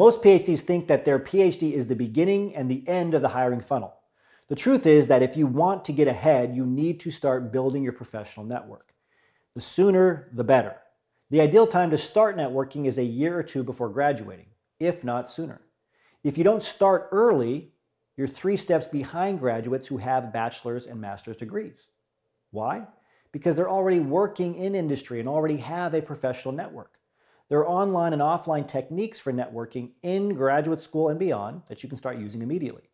Most PhDs think that their PhD is the beginning and the end of the hiring funnel. The truth is that if you want to get ahead, you need to start building your professional network. The sooner, the better. The ideal time to start networking is a year or two before graduating, if not sooner. If you don't start early, you're three steps behind graduates who have bachelor's and master's degrees. Why? Because they're already working in industry and already have a professional network. There are online and offline techniques for networking in graduate school and beyond that you can start using immediately.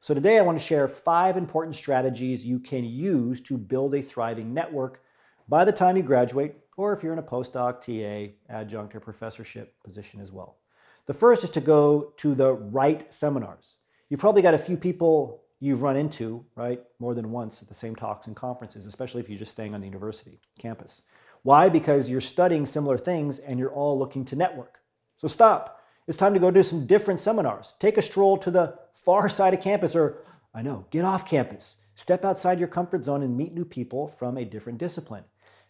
So, today I want to share five important strategies you can use to build a thriving network by the time you graduate, or if you're in a postdoc, TA, adjunct, or professorship position as well. The first is to go to the right seminars. You've probably got a few people you've run into, right, more than once at the same talks and conferences, especially if you're just staying on the university campus. Why? Because you're studying similar things and you're all looking to network. So stop. It's time to go do some different seminars. Take a stroll to the far side of campus, or I know, get off campus. Step outside your comfort zone and meet new people from a different discipline.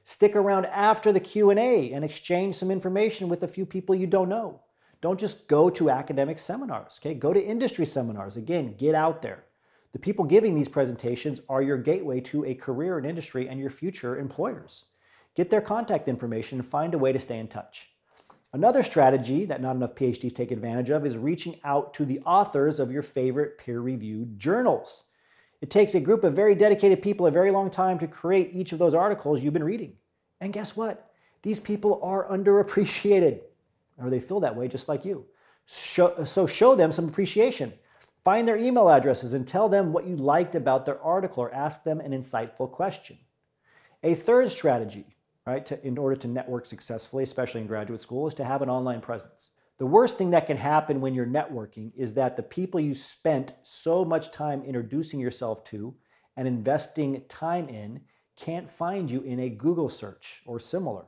Stick around after the Q&A and exchange some information with a few people you don't know. Don't just go to academic seminars, okay? Go to industry seminars. Again, get out there. The people giving these presentations are your gateway to a career in industry and your future employers. Get their contact information and find a way to stay in touch. Another strategy that not enough PhDs take advantage of is reaching out to the authors of your favorite peer reviewed journals. It takes a group of very dedicated people a very long time to create each of those articles you've been reading. And guess what? These people are underappreciated, or they feel that way just like you. so show them some appreciation. Find their email addresses and tell them what you liked about their article or ask them an insightful question. A third strategy, right, to, in order to network successfully, especially in graduate school, is to have an online presence. The worst thing that can happen when you're networking is that the people you spent so much time introducing yourself to and investing time in can't find you in a Google search or similar.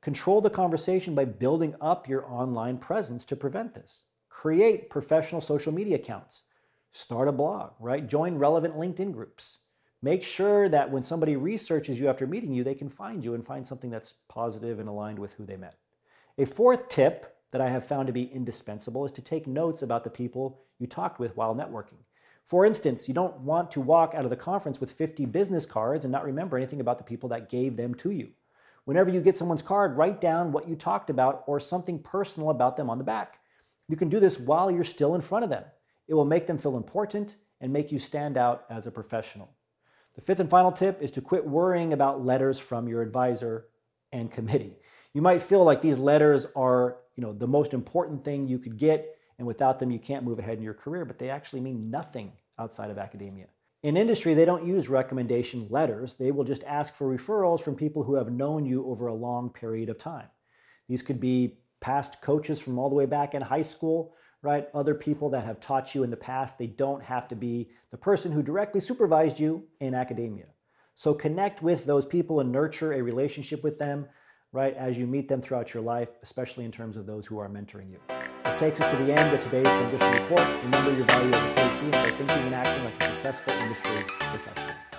Control the conversation by building up your online presence to prevent this. Create professional social media accounts. Start a blog, right? Join relevant LinkedIn groups. Make sure that when somebody researches you after meeting you, they can find you and find something that's positive and aligned with who they met. A fourth tip that I have found to be indispensable is to take notes about the people you talked with while networking. For instance, you don't want to walk out of the conference with 50 business cards and not remember anything about the people that gave them to you. Whenever you get someone's card, write down what you talked about or something personal about them on the back. You can do this while you're still in front of them. It will make them feel important and make you stand out as a professional. The fifth and final tip is to quit worrying about letters from your advisor and committee. You might feel like these letters are, you know, the most important thing you could get and without them you can't move ahead in your career, but they actually mean nothing outside of academia. In industry, they don't use recommendation letters. They will just ask for referrals from people who have known you over a long period of time. These could be past coaches from all the way back in high school, right? Other people that have taught you in the past. They don't have to be the person who directly supervised you in academia. So connect with those people and nurture a relationship with them, right, as you meet them throughout your life, especially in terms of those who are mentoring you. This takes us to the end of today's transition report. Remember your value as a PhD and start thinking and acting like a successful industry professional.